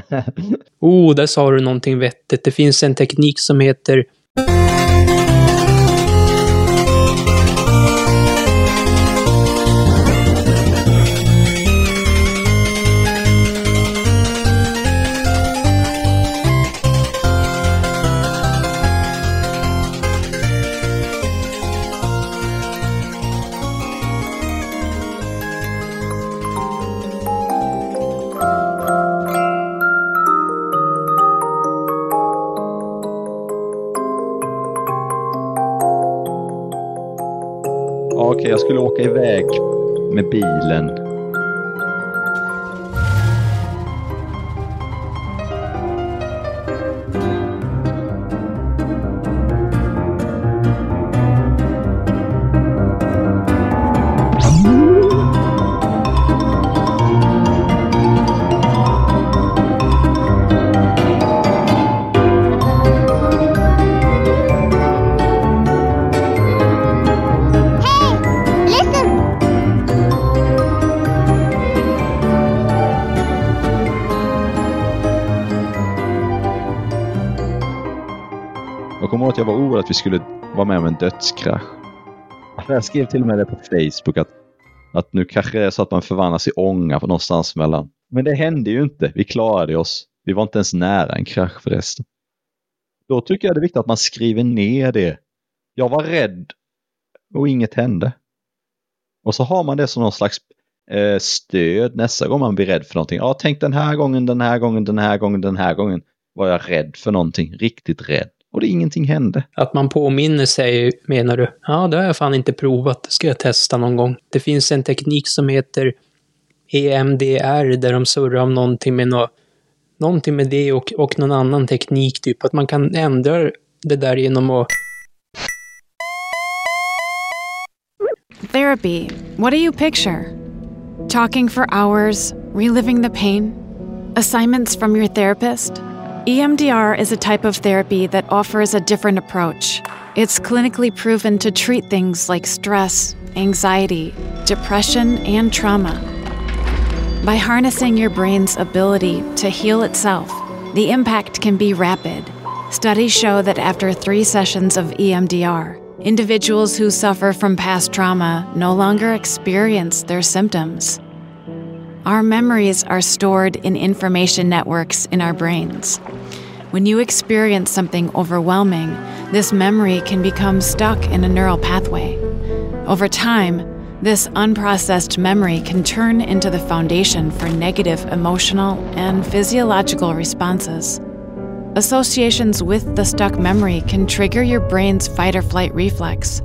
oh, där sa du någonting vettigt. Det finns en teknik som heter iväg med bilen. Jag var orolig att vi skulle vara med om en dödskrasch. Alltså, jag skrev till och med det på Facebook att, att nu kanske det är så att man förvandlas i ånga på någonstans mellan. Men det hände ju inte. Vi klarade oss. Vi var inte ens nära en krasch förresten. Då tycker jag det är viktigt att man skriver ner det. Jag var rädd och inget hände. Och så har man det som någon slags eh, stöd nästa gång man blir rädd för någonting. Ja, tänk den här gången, den här gången, den här gången, den här gången var jag rädd för någonting, riktigt rädd. Och det ingenting hände. att man påminner sig, menar du? Ja, det har jag fan inte provat. Det ska jag testa någon gång. Det finns en teknik som heter EMDR där de surrar om någonting med nå någonting med det och, och någon annan teknik, typ att man kan ändra det där genom att Therapy. What do you picture? Talking for hours, reliving the pain? Assignments from your therapist? EMDR is a type of therapy that offers a different approach. It's clinically proven to treat things like stress, anxiety, depression, and trauma. By harnessing your brain's ability to heal itself, the impact can be rapid. Studies show that after three sessions of EMDR, individuals who suffer from past trauma no longer experience their symptoms. Our memories are stored in information networks in our brains. When you experience something overwhelming, this memory can become stuck in a neural pathway. Over time, this unprocessed memory can turn into the foundation for negative emotional and physiological responses. Associations with the stuck memory can trigger your brain's fight or flight reflex.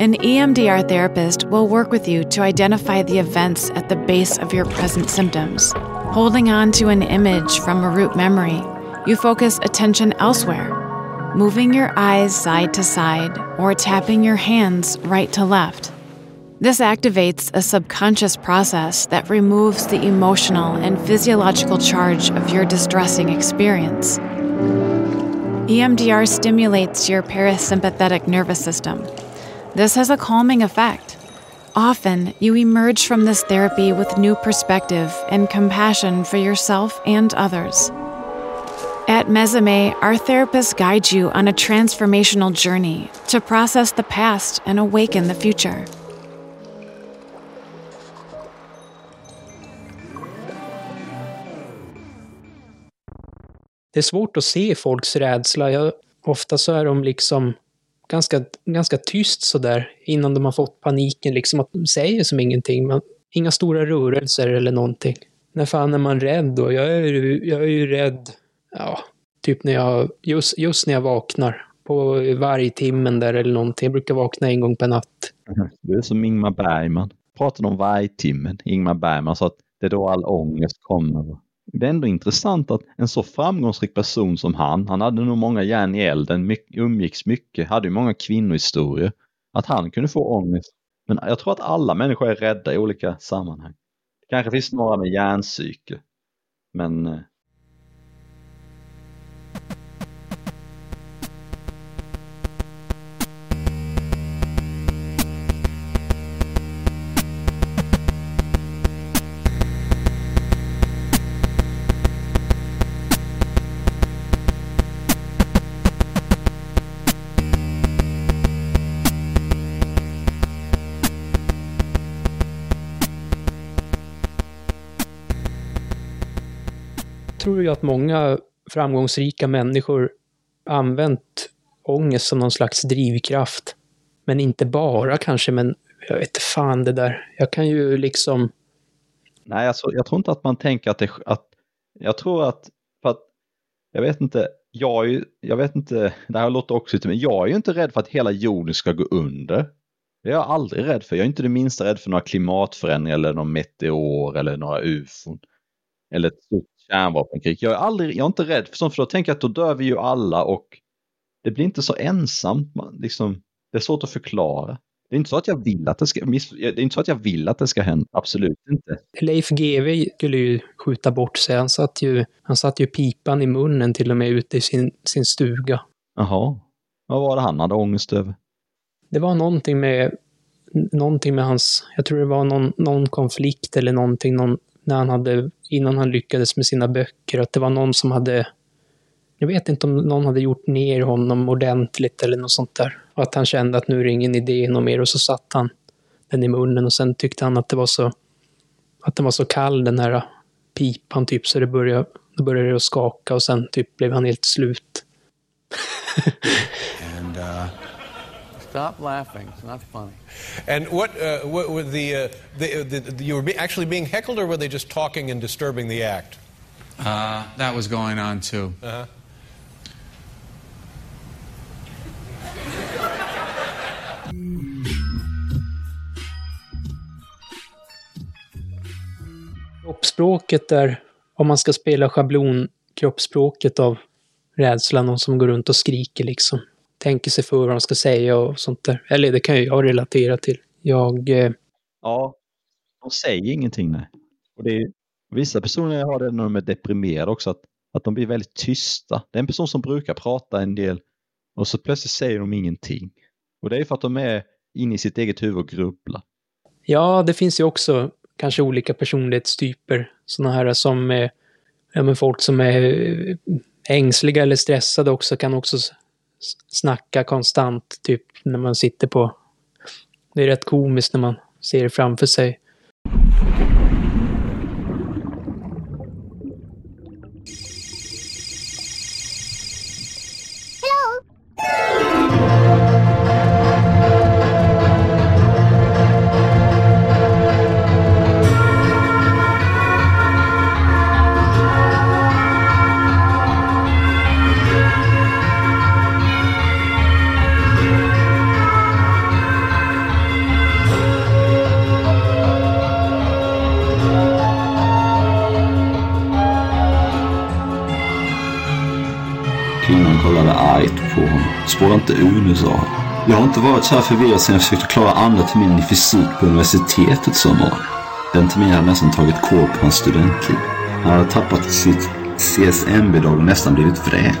An EMDR therapist will work with you to identify the events at the base of your present symptoms. Holding on to an image from a root memory, you focus attention elsewhere, moving your eyes side to side or tapping your hands right to left. This activates a subconscious process that removes the emotional and physiological charge of your distressing experience. EMDR stimulates your parasympathetic nervous system. This has a calming effect. Often, you emerge from this therapy with new perspective and compassion for yourself and others. At Mesame, our therapists guide you on a transformational journey to process the past and awaken the future. Det är svårt att se folks rädsla. Jag, ofta så är de liksom ganska, ganska tyst sådär innan de har fått paniken. Liksom att de säger som ingenting. Man, inga stora rörelser eller någonting. När fan är man rädd då? Jag är, ju- jag är ju rädd, ja, typ när jag, just, just när jag vaknar. På vargtimmen där eller någonting. Jag brukar vakna en gång per natt. Mhm. Du är som Ingmar Bergman. Pratade om vargtimmen. Ingmar Bergman sa att det är då all ångest kommer. Det är ändå intressant att en så framgångsrik person som han, han hade nog många järn i elden, mycket, umgicks mycket, hade ju många kvinnohistorier. Att han kunde få ångest. Men jag tror att alla människor är rädda i olika sammanhang. Det kanske finns några med hjärnpsyke. Men eh, tror ju att många framgångsrika människor använt ångest som någon slags drivkraft. Men inte bara kanske, men jag vet fan det där. Jag kan ju liksom... Nej, alltså, jag tror inte att man tänker att det... Att, jag tror att, för att, jag vet inte, jag är ju, jag vet inte, det här låter också lite, men jag är ju inte rädd för att hela jorden ska gå under. Det är jag aldrig rädd för. Jag är inte det minsta rädd för några klimatförändringar eller någon meteor eller några ufon. Eller ett stort kärnvapenkrig. Jag är, aldrig, jag är inte rädd för sånt, för då tänker jag att då dör vi ju alla och det blir inte så ensamt. Man, liksom, det är svårt att förklara. Det är inte så att jag vill att det ska, det är inte så att jag vill att det ska hända. Absolut inte. Leif GW skulle ju skjuta bort sig. Han satt ju, han satt ju pipan i munnen till och med ute i sin, sin stuga. Jaha. Vad var det han hade ångest över? Det var någonting med, någonting med hans, jag tror det var någon, någon konflikt eller någonting, någon, när han hade, innan han lyckades med sina böcker, att det var någon som hade jag vet inte om någon hade gjort ner honom ordentligt eller något sånt där. Och att han kände att nu är det ingen idé något mer och så satt han den i munnen och sen tyckte han att det var så att den var så kall den här pipan typ så det började, då började det att skaka och sen typ blev han helt slut. And uh, Stop laughing. It's not funny. and what, uh, what were the, uh, the, the, the you were be actually being heckled, or were they just talking and disturbing the act? Uh, that was going on too. Uh-huh. Kroppsspråket där, om man ska spela schablon kroppsspråket av rädsla, någon som går runt och skriker liksom. Tänker sig för vad de ska säga och sånt där. Eller det kan ju jag relatera till. Jag... Eh, Ja, de säger ingenting nej. Och det är, vissa personer har det när de är deprimerade också, att, att de blir väldigt tysta. Det är en person som brukar prata en del och så plötsligt säger de ingenting. Och det är för att de är inne i sitt eget huvud och grubblar. ja, det finns ju också kanske olika personlighetstyper. Sådana här som är, ja men folk som är eh, ängsliga eller stressade också kan också snacka konstant, typ när man sitter på... Det är rätt komiskt när man ser det framför sig. Spårar Spåra inte ur nu, sa han. Jag har inte varit så här förvirrad sedan jag försökte klara andra terminen i fysik på universitetet, sa Malin. Den terminen hade nästan tagit kål på hans studentliv. Han hade tappat sitt CSN-bidrag och nästan blivit vräkt.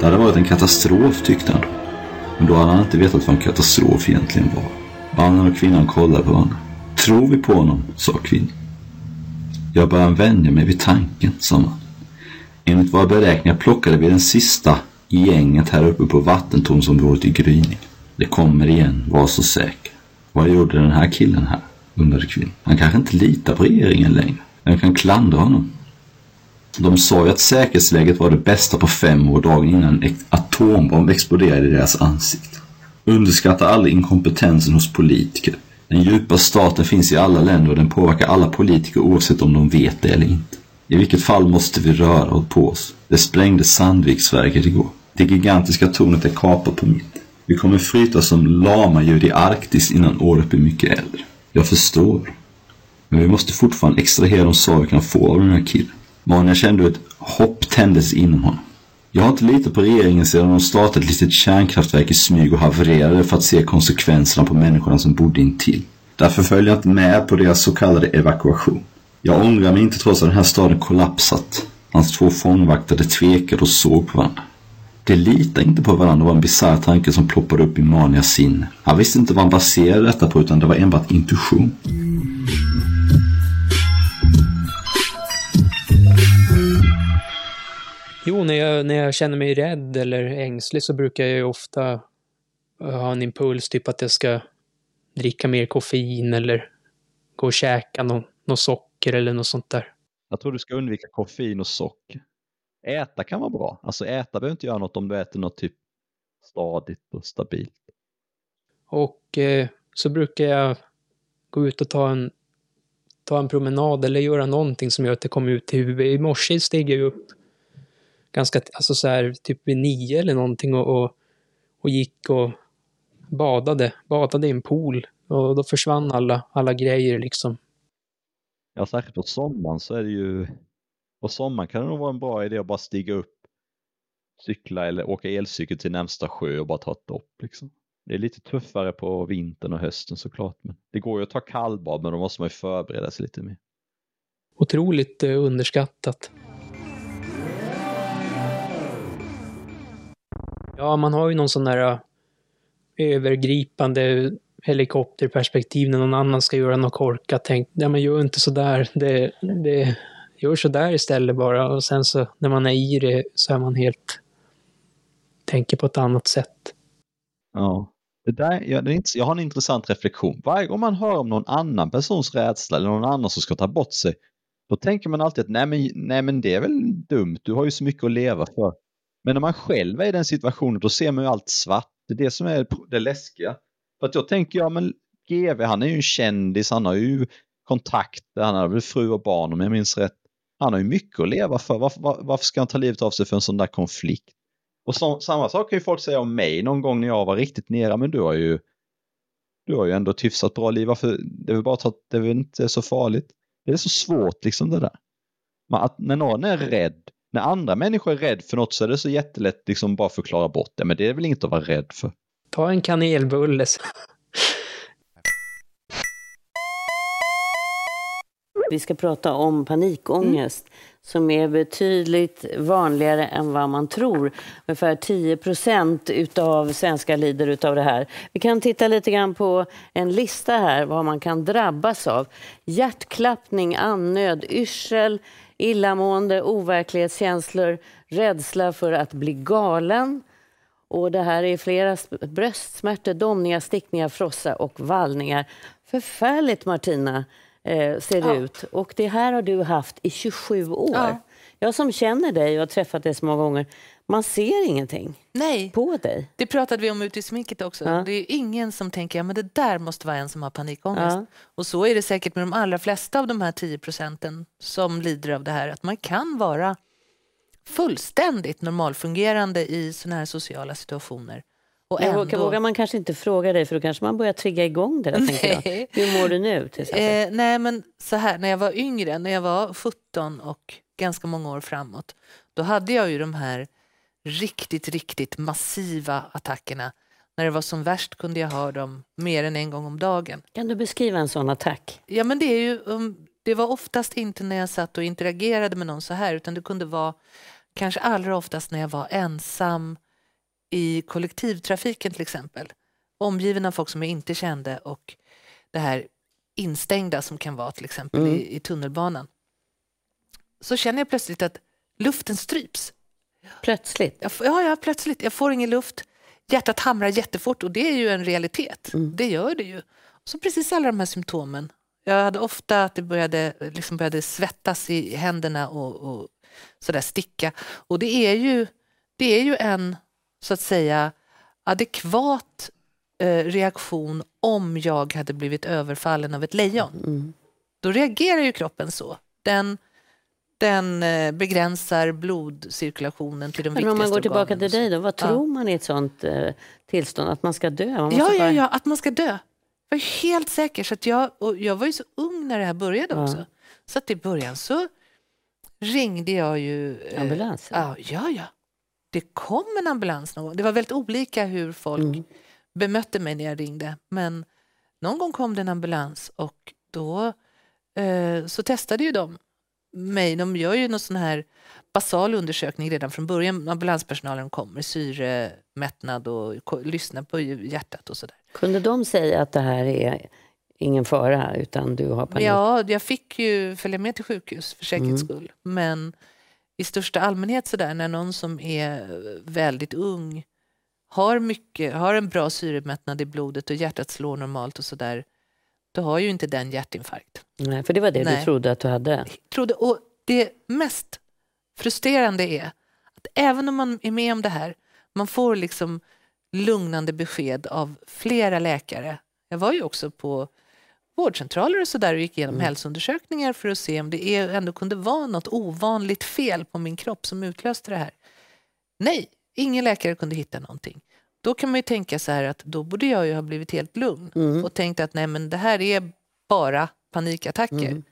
Det hade varit en katastrof, tyckte han. Men då hade han inte vetat vad en katastrof egentligen var. Mannen och kvinnan kollade på honom. Tror vi på honom? sa kvinnan. Jag börjar vänja mig vid tanken, sa man. Enligt våra beräkningar plockade vi den sista gänget här uppe på vattentornsområdet i gryning. Det kommer igen, var så säker. Vad gjorde den här killen här? undrade kvinnan. Han kanske inte litar på regeringen längre. Vem kan klandra honom? De sa ju att säkerhetsläget var det bästa på fem år dagen innan en atombomb exploderade i deras ansikte. Underskatta aldrig inkompetensen hos politiker. Den djupa staten finns i alla länder och den påverkar alla politiker oavsett om de vet det eller inte. I vilket fall måste vi röra oss på oss. Det sprängde Sandviksverket igår. Det gigantiska tornet är kapat på mitten. Vi kommer flyta som lamadjur i Arktis innan året blir mycket äldre. Jag förstår. Men vi måste fortfarande extrahera de svar vi kan få av den här killen. Mania kände hur ett hopp tändes inom honom. Jag har inte litat på regeringen sedan de startade ett litet kärnkraftverk i smyg och havererade för att se konsekvenserna på människorna som bodde intill. Därför följde jag inte med på deras så kallade evakuation. Jag ångrar mig inte trots att den här staden kollapsat. Hans två fångvaktare tvekade och såg på varandra. De litade inte på varandra var en bisarr tanke som ploppade upp i Manias sinne. Han visste inte vad han baserade detta på utan det var enbart intuition. Jo, när jag, när jag känner mig rädd eller ängslig så brukar jag ju ofta eh, ha en impuls, typ att jag ska dricka mer koffein eller gå och käka något socker eller något sånt där. Jag tror du ska undvika koffein och socker. Äta kan vara bra. Alltså äta behöver inte göra något om du äter något typ stadigt och stabilt. Och eh, så brukar jag gå ut och ta en, ta en promenad eller göra någonting som gör att det kommer ut till huvudet. I morse steg jag upp ganska, alltså så här, typ vid nio eller någonting och, och, och gick och badade, badade i en pool. Och då försvann alla, alla grejer liksom. Ja, särskilt på sommaren så är det ju... På sommaren kan det nog vara en bra idé att bara stiga upp, cykla eller åka elcykel till närmsta sjö och bara ta ett dopp liksom. Det är lite tuffare på vintern och hösten såklart. Men det går ju att ta kallbad men då måste man ju förbereda sig lite mer. Otroligt eh, underskattat. Ja, man har ju någon sån där eh, övergripande helikopterperspektiv när någon annan ska göra något korkat. Tänk, ja men gör inte sådär. Det, det, gör sådär istället bara. Och sen så när man är i det så är man helt... Tänker på ett annat sätt. Ja. Det där, jag, det är inte, jag har en intressant reflektion. Varje gång man hör om någon annan persons rädsla eller någon annan som ska ta bort sig, då tänker man alltid att nej men, nej men det är väl dumt, du har ju så mycket att leva för. Men när man själv är i den situationen, då ser man ju allt svart. Det är det som är det läskiga. För att då tänker jag, men GV han är ju en kändis, han har ju kontakter, han har väl fru och barn om jag minns rätt. Han har ju mycket att leva för. Varför, var, varför ska han ta livet av sig för en sån där konflikt? Och så, samma sak kan ju folk säga om mig någon gång när jag var riktigt nere, men du har ju du har ju ändå ett hyfsat bra liv. Varför, det är väl bara att det är väl inte så farligt. Det är så svårt liksom det där. Men att när någon är rädd, när andra människor är rädd för något så är det så jättelätt liksom bara förklara bort det. Men det är väl inget att vara rädd för. Ta en kanelbulle. Vi ska prata om panikångest som är betydligt vanligare än vad man tror. Ungefär 10 procent av svenskar lider av det här. Vi kan titta lite grann på en lista här vad man kan drabbas av. Hjärtklappning, andnöd, yrsel, illamående, overklighetskänslor, rädsla för att bli galen. Och det här är flera bröstsmärtor, domningar, stickningar, frossa och vallningar. Förfärligt Martina eh, ser det Ja. ut. Och det här har du haft i 27 år. Ja. Jag som känner dig och har träffat dig så många gånger, man ser ingenting Nej, på dig. det pratade vi om ute i sminket också. Ja. Det är ingen som tänker att ja, det där måste vara en som har panikångest. Ja. Och så är det säkert med de allra flesta av de här 10 procenten som lider av det här. Att man kan vara fullständigt normalfungerande i såna här sociala situationer. Och Jag ändå... vågar, vågar man kanske inte fråga dig för då kanske man börjar trigga igång det. Där, jag. Hur mår du nu? Till? Eh, nej, men så här, när jag var yngre, när jag var 17 och ganska många år framåt, då hade jag ju de här riktigt, riktigt massiva attackerna. När det var som värst kunde jag ha dem mer än en gång om dagen. Kan du beskriva en sån attack? Ja, men det, är ju, um, det var oftast inte när jag satt och interagerade med någon så här, utan det kunde vara kanske allra oftast när jag var ensam i kollektivtrafiken till exempel. Omgiven av folk som jag inte kände och det här instängda som kan vara till exempel Mm. i, i tunnelbanan. Så känner jag plötsligt att luften stryps. Plötsligt? Jag, ja, ja, plötsligt. Jag får ingen luft. Hjärtat hamrar jättefort och det är ju en realitet. Det gör det ju. Så precis alla de här symptomen. Jag hade ofta att det började, liksom började svettas i händerna och, och sådär sticka. Och det är ju, det är ju en, så att säga, adekvat eh, reaktion om jag hade blivit överfallen av ett lejon. Då reagerar ju kroppen så. Den, den eh, begränsar blodcirkulationen till de Men viktigaste om man går tillbaka organen till dig, då, vad Ja. tror man i ett sånt eh, tillstånd? Att man ska dö? Man Ja, ja, bara- ja, att man ska dö. Jag var helt säker. Så att jag, och jag var ju så ung när det här började Ja. också. Så att i början så ringde jag ju... eh, Ambulansen? Ja, ja, ja. Det kom en ambulans någon gång. Det var väldigt olika hur folk Mm. bemötte mig när jag ringde. Men någon gång kom det en ambulans och då eh, så testade ju de mig. De gör ju någon sån här basal undersökning redan från början. Ambulanspersonalen kommer, syremättnad och lyssnar på hjärtat och sådär. Kunde de säga att det här är ingen fara, utan du har panik? Ja, jag fick ju följa med till sjukhus för säkerhets Mm. skull. Men i största allmänhet så där, när någon som är väldigt ung har, mycket, har en bra syremättnad i blodet och hjärtat slår normalt och sådär, då har ju inte den hjärtinfarkt. Nej, för det var det du Nej. trodde att du hade? Trodde, och det mest frustrerande är att även om man är med om det här, man får liksom lugnande besked av flera läkare. Jag var ju också på vårdcentraler och så där och gick igenom Mm. hälsoundersökningar för att se om det är- ändå kunde vara något ovanligt fel på min kropp som utlöste det här. Nej, ingen läkare kunde hitta någonting. Då kan man ju tänka så här att då borde jag ju ha blivit helt lugn Mm. och tänkt att nej men det här är bara panikattacker. Mm.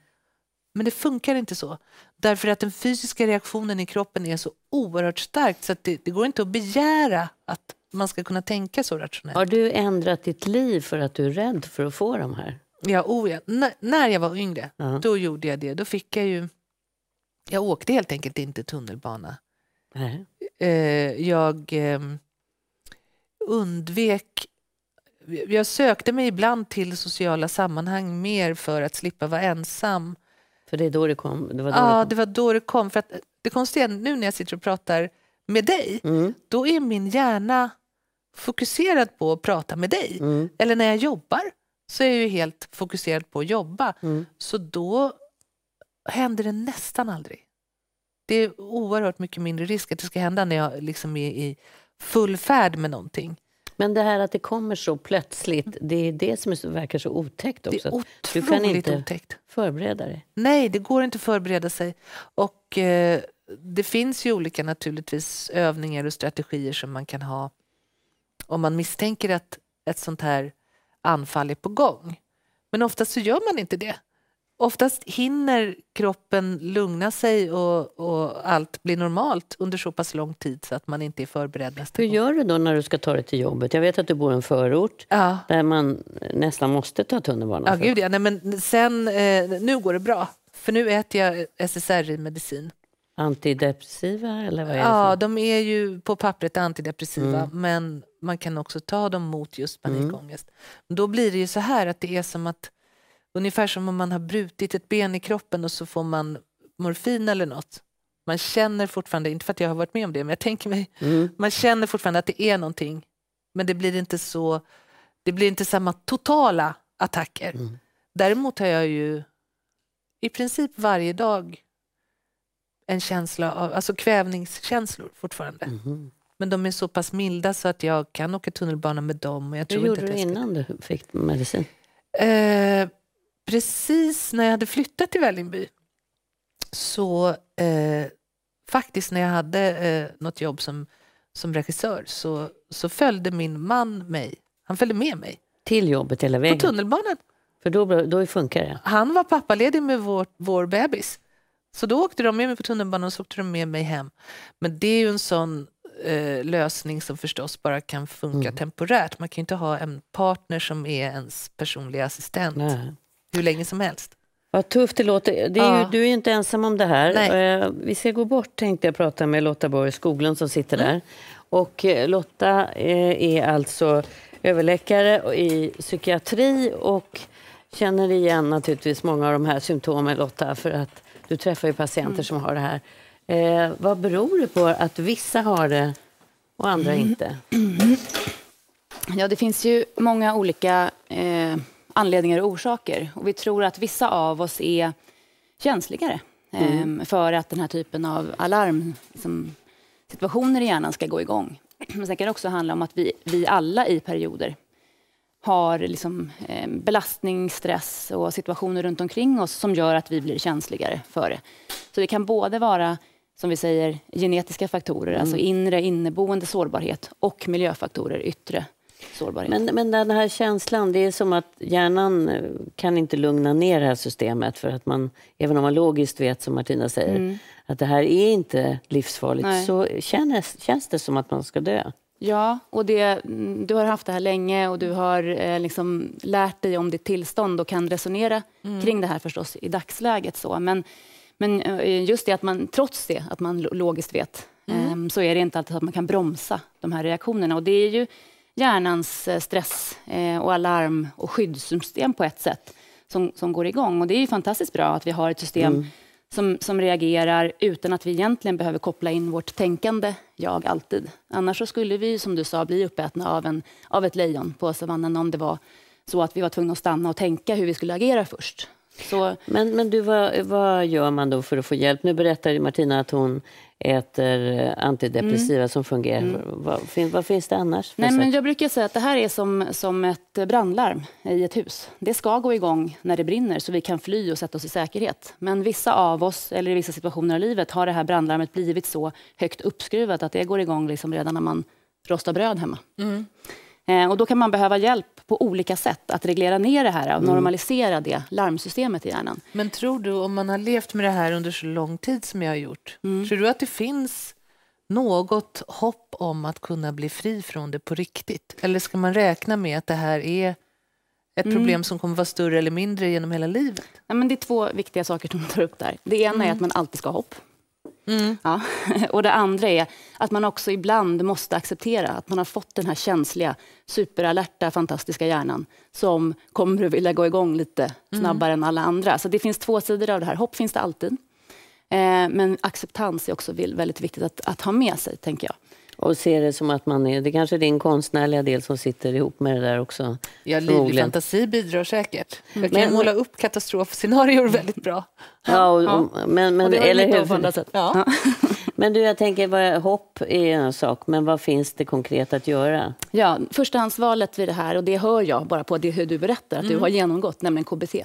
Men det funkar inte så. Därför att den fysiska reaktionen i kroppen är så oerhört stark så att det, det går inte att begära att man ska kunna tänka så rationellt. Har du ändrat ditt liv för att du är rädd för att få de här? Ja, oh ja. När jag var yngre, Ja. då gjorde jag det. Då fick jag ju... Jag åkte helt enkelt inte tunnelbana. Nej. Eh, jag ehm, undvek... Jag sökte mig ibland till sociala sammanhang mer för att slippa vara ensam. För det är då det kom? Det var då Ja, det det var då det kom. För att det konstiga nu när jag sitter och pratar med dig, kom. Mm. då är min hjärna fokuserad på att prata med dig. Mm. Eller när jag jobbar så är jag ju helt fokuserad på att jobba. Mm. Så då händer det nästan aldrig. Det är oerhört mycket mindre risk att det ska hända när jag liksom är i full färd med någonting. Men det här att det kommer så plötsligt, det är det som verkar så otäckt Det också. är Du kan otroligt inte otäckt. förbereda dig. Nej, det går inte att förbereda sig. Och eh, det finns ju olika naturligtvis övningar och strategier som man kan ha om man misstänker att ett sånt här anfall är på gång. Men oftast så gör man inte det. Oftast hinner kroppen lugna sig och, och allt blir normalt under så pass lång tid så att man inte är förberedd nästa Hur gång. gör du då när du ska ta dig till jobbet? Jag vet att du bor i en förort Ja, där man nästan måste ta tunnelbanan. ja gud ja. Nej, men sen, eh, nu går det bra. För nu äter jag SSRI-medicin. Antidepressiva eller vad är det Ja, för? de är ju på pappret antidepressiva Mm. men man kan också ta dem mot just panikångest. Men Då blir det ju så här att det är som att ungefär som om man har brutit ett ben i kroppen och så får man morfin eller något. Man känner fortfarande, inte för att jag har varit med om det, men jag tänker mig, Mm. man känner fortfarande att det är någonting. Men det blir inte så, det blir inte samma totala attacker. Mm. Däremot har jag ju i princip varje dag en känsla av, alltså kvävningskänslor fortfarande. Mhm. Men de är så pass milda så att jag kan åka tunnelbana med dem. Och jag Hur tror gjorde inte du att ska- innan du fick medicin? Eh, precis när jag hade flyttat till Vällingby så eh, faktiskt när jag hade eh, något jobb som, som regissör så, så följde min man mig. Han följde med mig Till jobbet hela på vägen? tunnelbanan. För då, då funkar det? Han var pappaledig med vår, vår bebis. Så då åkte de med mig på tunnelbanan och så åkte de med mig hem. Men det är ju en sån eh, lösning som förstås bara kan funka Mm. temporärt. Man kan ju inte ha en partner som är ens personliga assistent Nej. hur länge som helst. Vad tufft det låter. Det är ju, Ja. du är ju inte ensam om det här. Nej. Eh, Vi ska gå bort tänkte jag prata med Lotta Borg Skoglund som sitter Mm. där. Och eh, Lotta eh, är alltså överläkare i psykiatri och känner igen naturligtvis många av de här symptomen Lotta för att du träffar ju patienter Mm. som har det här. Eh, vad beror det på att vissa har det och andra Mm. inte? Ja, det finns ju många olika eh, anledningar och orsaker. Och vi tror att vissa av oss är känsligare eh, för att den här typen av alarm, som situationer i hjärnan ska gå igång. Men sen kan det också handla om att vi, vi alla i perioder har liksom, eh, belastning, stress och situationer runt omkring oss som gör att vi blir känsligare för det. Så det kan både vara, som vi säger, genetiska faktorer, alltså inre inneboende sårbarhet och miljöfaktorer, yttre sårbarhet. Men, men den här känslan, det är som att hjärnan eh, kan inte lugna ner det här systemet för att man, även om man logiskt vet, som Martina säger, att det här är inte livsfarligt, Nej. så känns, känns det som att man ska dö. Ja, och det, mm, du har haft det här länge och du har eh, liksom lärt dig om ditt tillstånd och kan resonera kring det här förstås i dagsläget. Så. Men, men eh, just det att man trots det, att man lo- logiskt vet, eh, så är det inte alltid att man kan bromsa de här reaktionerna. Och det är ju hjärnans eh, stress eh, och alarm och skyddssystem på ett sätt som, som går igång. Och det är ju fantastiskt bra att vi har ett system som, som reagerar utan att vi egentligen behöver koppla in vårt tänkande jag alltid. Annars så skulle vi, som du sa, bli uppätna av, en, av ett lejon på savannen om det var så att vi var tvungna att stanna och tänka hur vi skulle agera först. Så, Men, men du, vad, vad gör man då för att få hjälp? Nu berättar Martina att hon äter eh, antidepressiva som fungerar. Vad, fin, vad finns det annars? Nej, men jag brukar säga att det här är som, som ett brandlarm i ett hus. Det ska gå igång när det brinner så vi kan fly och sätta oss i säkerhet. Men vissa av oss, eller i vissa situationer i livet, har det här brandlarmet blivit så högt uppskruvat att det går igång liksom redan när man rostar bröd hemma. Eh, och då kan man behöva hjälp på olika sätt att reglera ner det här och normalisera det larmsystemet i hjärnan. Men tror du, om man har levt med det här under så lång tid som jag har gjort, tror du att det finns något hopp om att kunna bli fri från det på riktigt? Eller ska man räkna med att det här är ett problem som kommer vara större eller mindre genom hela livet? Ja, men det är två viktiga saker som tar upp där. Det ena är att man alltid ska ha hopp. Ja. Och det andra är att man också ibland måste acceptera att man har fått den här känsliga, superalerta, fantastiska hjärnan som kommer att vilja gå igång lite snabbare än alla andra. Så det finns två sidor av det här. Hopp finns det alltid. Eh, men acceptans är också väldigt viktigt att, att ha med sig, tänker jag. Och ser det som att man är... Det kanske är din konstnärliga del som sitter ihop med det där också. Ja, livlig fantasi bidrar säkert. Jag kan Men- måla upp katastrofscenarier väldigt bra. Ja, och, och- men, men, Och det eller lite hur? av på andra sätt. Ja. Men du, jag tänker, vad, hopp är en sak, men vad finns det konkret att göra? Ja, förstahandsvalet vid det här, och det hör jag bara på det hur du berättar, att du har genomgått, nämligen KBT.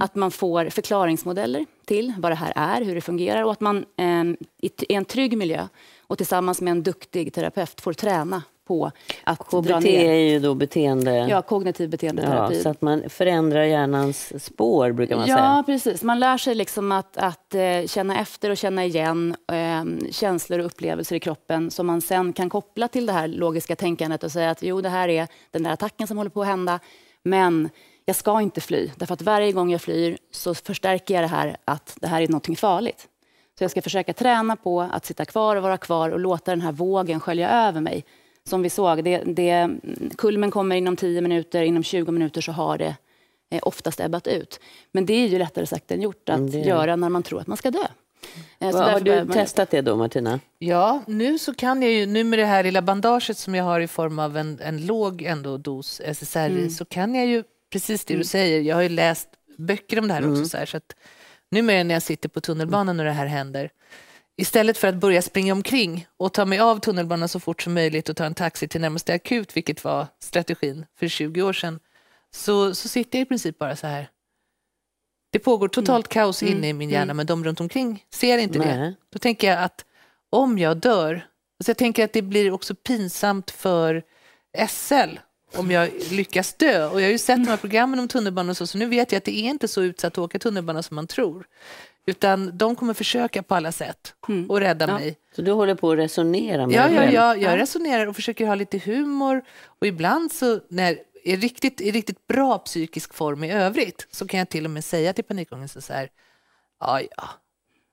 Att man får förklaringsmodeller till vad det här är, hur det fungerar och att man eh, i i en trygg miljö och tillsammans med en duktig terapeut får träna på att dra KBT ner. är ju då beteende... Ja, kognitiv Ja, beteendeterapi. så att man förändrar hjärnans spår, brukar man Ja, säga. precis. Man lär sig liksom att, att eh, känna efter och känna igen eh, känslor och upplevelser i kroppen som man sen kan koppla till det här logiska tänkandet och säga att jo, det här är den där attacken som håller på att hända, men jag ska inte fly, därför att varje gång jag flyr så förstärker jag det här att det här är någonting farligt. Så jag ska försöka träna på att sitta kvar och vara kvar och låta den här vågen skölja över mig. Som vi såg, det, det, kulmen kommer inom 10 minuter, inom 20 minuter så har det eh, oftast ebbat ut. Men det är ju lättare sagt än gjort att Mm, göra när man tror att man ska dö. Eh, så Vad, har du testat det då, Martina? Ja, nu så kan jag ju, nu med det här lilla bandaget som jag har i form av en, en låg ändå dos SSRI så kan jag ju precis det du säger. Jag har ju läst böcker om det här också. Så, här, så att numera när jag sitter på tunnelbanan och det här händer Istället för att börja springa omkring och ta mig av tunnelbanan så fort som möjligt och ta en taxi till närmaste akut, vilket var strategin för 20 år sedan, så, så sitter jag i princip bara så här. Det pågår totalt kaos inne i min hjärna, men de runt omkring ser inte det. Nej. Då tänker jag att om jag dör, alltså jag tänker att det blir också pinsamt för SL om jag lyckas dö. Och jag har ju sett de här programmen om tunnelbanan och så, så nu vet jag att det är inte så utsatt att åka tunnelbana som man tror. Utan de kommer försöka på alla sätt och rädda mig. Så du håller på att resonera med Ja, dig ja, själv? ja, jag resonerar och försöker ha lite humor. Och ibland så, när jag är riktigt, i riktigt bra psykisk form i övrigt, så kan jag till och med säga till panikångesten så här, ja, ja,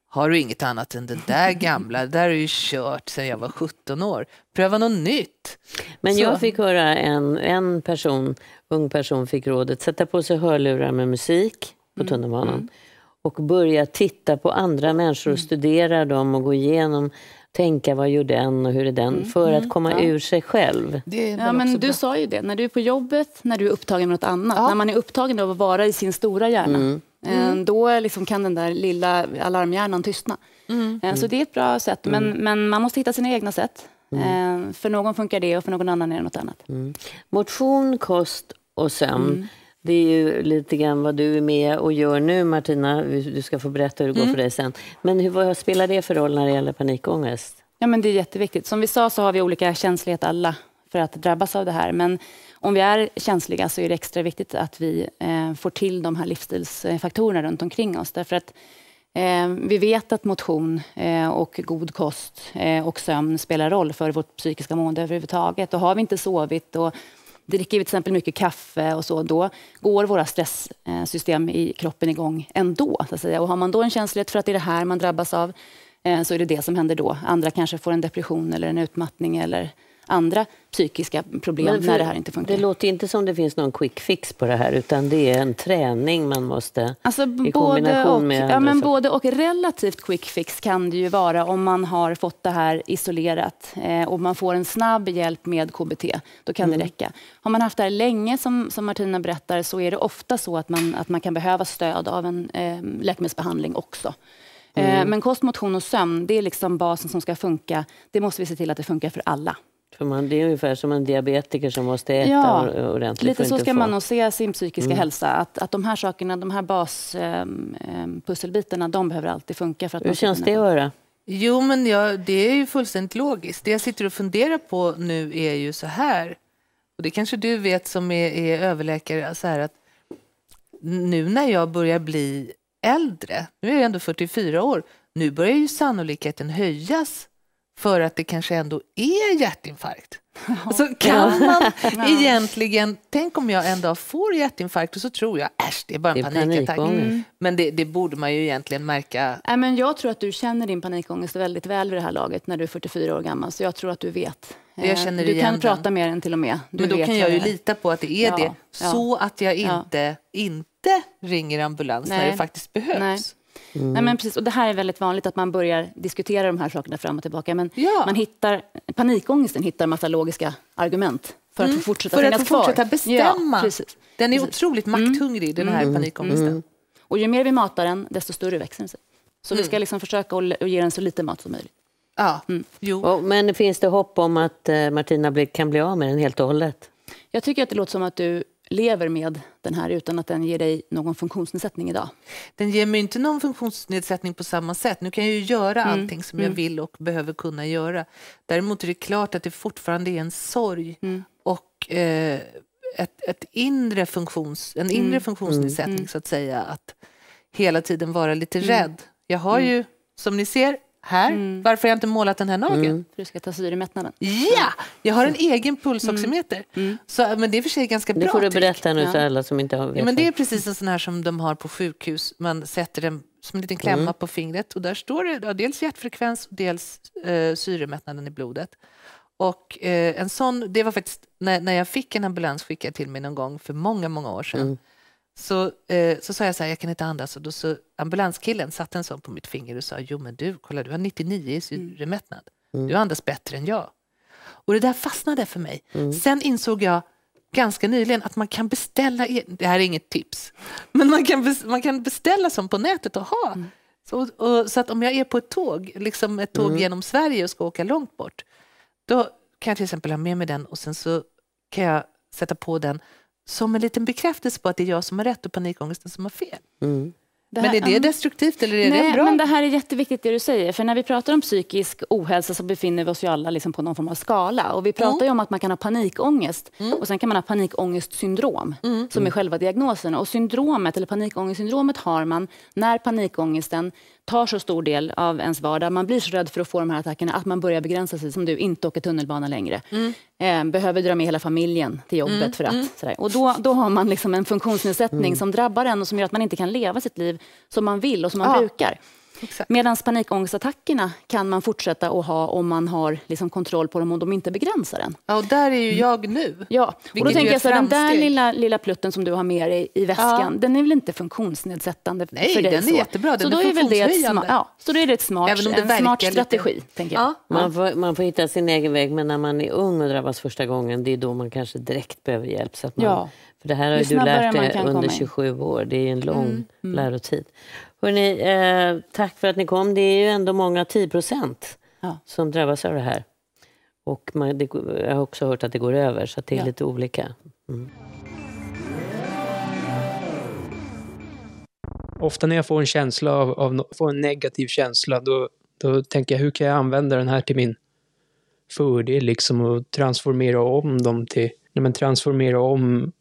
har du inget annat än det där gamla, det där har ju kört sedan jag var 17 år. Pröva något nytt. Men Så. jag fick höra en, en person, ung person fick rådet sätta på sig hörlurar med musik på tunnelbanan och börja titta på andra människor och studera dem och gå igenom, tänka vad gör den och hur är den, för att komma ur sig själv. Ja, men du bra. sa ju det, när du är på jobbet, när du är upptagen med något annat, Ja. när man är upptagen av att vara i sin stora hjärna, eh, då liksom kan den där lilla alarmhjärnan tystna. Eh, Så det är ett bra sätt, men, men man måste hitta sina egna sätt. Eh, För någon funkar det och för någon annan är det något annat. Motion, kost och sömn. Det är ju lite grann vad du är med och gör nu, Martina. Du ska få berätta hur det går för dig sen. Men hur, vad spelar det för roll när det gäller panikångest? Ja, men det är jätteviktigt. Som vi sa så har vi olika känslighet alla för att drabbas av det här. Men om vi är känsliga så är det extra viktigt att vi eh, får till de här livsstilsfaktorerna runt omkring oss. Därför att eh, vi vet att motion eh, och god kost eh, och sömn spelar roll för vårt psykiska mående överhuvudtaget. Och har vi inte sovit och dricker vi till exempel mycket kaffe och så, då går våra stresssystem eh, i kroppen igång ändå. Så att säga. Och har man då en känslighet för att det är det här man drabbas av, eh, så är det det som händer då. Andra kanske får en depression eller en utmattning eller andra psykiska problem när det här inte funkar. Det låter inte som det finns någon quick fix på det här, utan det är en träning man måste... Alltså i kombination och, med ja, men både och. Relativt quick fix kan det ju vara om man har fått det här isolerat eh, och man får en snabb hjälp med KBT. Då kan Mm. det räcka. Har man haft det här länge, som, som Martina berättar, så är det ofta så att man, att man kan behöva stöd av en eh, läkemedelsbehandling också. Eh, Mm. men kost, motion och sömn, det är liksom basen som ska funka. Det måste vi se till att det funkar för alla. För man, det är ungefär som en diabetiker som måste äta Ja, or- ordentligt. Lite så ska få- man nog se sin psykiska Mm. hälsa. Att, att de här sakerna, de här baspusselbitarna, de behöver alltid funka. För att Hur känns det att höra? Jo, men jag, det är ju fullständigt logiskt. Det jag sitter och funderar på nu är ju så här, och det kanske du vet som är, är överläkare, så här att nu när jag börjar bli äldre, nu är jag ändå 44 år, nu börjar ju sannolikheten höjas för att det kanske ändå är hjärtinfarkt. Så kan man egentligen, tänk om jag en dag får hjärtinfarkt och så tror jag, äsch, det är bara en är panikattack. Mm. Men det, det borde man ju egentligen märka Nej, men jag tror att du känner din panikångest väldigt väl vid det här laget när du är 44 år gammal. Så jag tror att du vet. Jag Eh, känner du igen kan den. prata med den till och med. Du Men då vet kan jag ju lita på att det är Ja, det, ja. så att jag Ja. inte, inte ringer ambulans när Nej. det faktiskt behövs. Nej. Nej, men precis. Och det här är väldigt vanligt att man börjar diskutera de här sakerna fram och tillbaka. Men Ja. man hittar, panikångesten hittar en massa logiska argument för att Mm, få fortsätta för att finnas få kvar. fortsätta bestämma. Ja, precis. Den är Precis. otroligt makthungrig, den här panikångesten. Och ju mer vi matar den, desto större växer den sig. Så Mm. vi ska liksom försöka att att ge den så lite mat som möjligt. Ja, jo. Och, men finns det hopp om att eh, Martina kan bli av med den helt och hållet? Jag tycker att det låter som att du lever med den här utan att den ger dig någon funktionsnedsättning idag. Den ger mig inte någon funktionsnedsättning på samma sätt. Nu kan jag ju göra Mm. allting som jag vill och behöver kunna göra. Däremot är det klart att det fortfarande är en sorg Mm. och eh, ett, ett inre funktions, en inre Mm. funktionsnedsättning Mm. så att säga. Att hela tiden vara lite rädd. Jag har ju, som ni ser här, varför har jag inte målat den här nageln? För du ska ta syremättnaden. Ja, jag har en egen pulsoximeter. Så, men det är för sig ganska bra Det får du berätta nu Ja. alla som inte har. Ja, men det är precis en sån här som de har på sjukhus. Man sätter den som en liten klämma Mm. på fingret och där står det ja, dels hjärtfrekvens och dels eh, syremättnaden i blodet. Och eh, en sån, det var faktiskt när, när jag fick en ambulans skickad till mig någon gång för många, många år sedan. Mm. Så, eh, så sa jag så här, jag kan inte andas. Och då så ambulanskillen satte en sån på mitt finger och sa, jo men du, kolla du har 99 i syremättnad. Mm. Du andas bättre än jag. Och det där fastnade för mig. Mm. Sen insåg jag ganska nyligen att man kan beställa, e- det här är inget tips, men man kan, man kan beställa som på nätet och ha. Så, och, så att om jag är på ett tåg, liksom ett tåg genom Sverige och ska åka långt bort, då kan jag till exempel ha med mig den och sen så kan jag sätta på den som en liten bekräftelse på att det är jag som har rätt och panikångesten som har fel. Mm. Det Men här- är det destruktivt eller är Nej, det bra? men det här är jätteviktigt det du säger. För när vi pratar om psykisk ohälsa så befinner vi oss ju alla liksom på någon form av skala. Och vi pratar Mm. ju om att man kan ha panikångest och sen kan man ha panikångestsyndrom Mm. som är själva diagnosen. Och syndromet, eller panikångestsyndromet har man när panikångesten tar så stor del av ens vardag. Man blir så rädd för att få de här attackerna att man börjar begränsa sig, som du, inte åker tunnelbana längre. Mm. Eh, behöver dra med hela familjen till jobbet för att. Sådär. Och då, då har man liksom en funktionsnedsättning Mm. som drabbar en och som gör att man inte kan leva sitt liv som man vill och som man Ja. brukar. Medan panikångestattackerna kan man fortsätta att ha om man har liksom kontroll på dem och de inte begränsar en. Ja, och där är ju jag nu. Ja, och då Vilket tänker jag så här, den där lilla, lilla plutten som du har med dig i väskan, den är väl inte funktionsnedsättande Nej, för dig? den är så. jättebra. Den så är då är väl det ett smart, ja, så då är det ett smart, Även om det en smart verkar lite- strategi, tänker jag. Ja. Man får, man får hitta sin egen väg, men när man är ung och drabbas första gången, det är då man kanske direkt behöver hjälp. Så att man, Ja. För det här har Ju du lärt dig under in. 27 år. Det är en lång Mm, lärotid. Hörrni, eh, tack för att ni kom. Det är ju ändå många, 10 procent, Ja. som drabbas av det här. Och man, det, jag har också hört att det går över, så det är Ja. lite olika. Ofta när jag får en känsla av, av får en negativ känsla, då, då tänker jag hur kan jag använda den här till min fördel liksom och transformera om dem till, nej men transformera om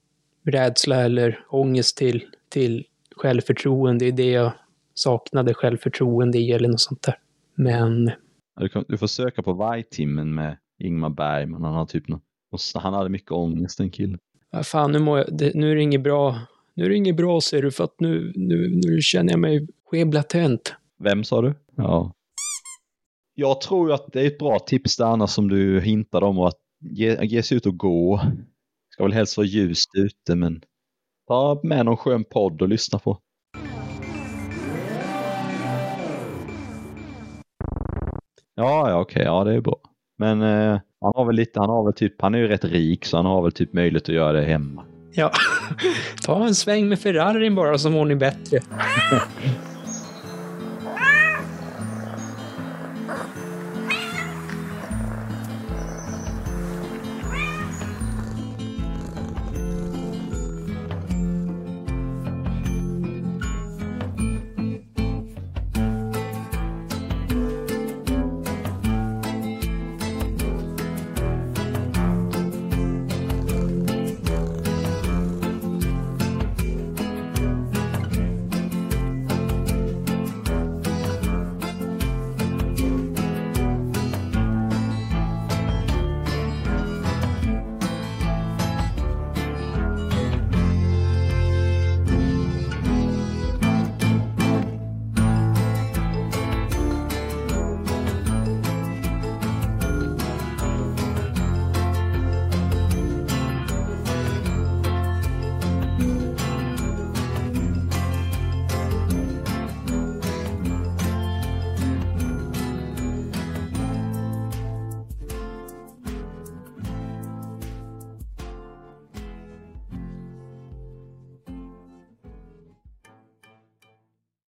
rädsla eller ångest till, till självförtroende. Det är det jag saknade självförtroende i eller något sånt där. Men Ja, Du, kan, du får söka på Vargtimmen med Ingmar Bergman. Han, har typ nå- och s- han hade mycket ångest den killen. vad fan, nu, mår jag, det, nu är det inget bra. Nu är det inget bra ser du, för att nu, nu, nu känner jag mig skeblatent. Vem sa du? Ja. Jag tror ju att det är ett bra tips där annars som du hintade om och att ge, ge sig ut och gå. Ska väl helst vara ljust ute, men ta med någon skön podd och lyssna på. Ja, ja okej, ja det är bra. Men eh, han har väl lite, han har väl typ, han är ju rätt rik så han har väl typ möjlighet att göra det hemma. Ja, ta en sväng med Ferrarin bara så mår ni bättre.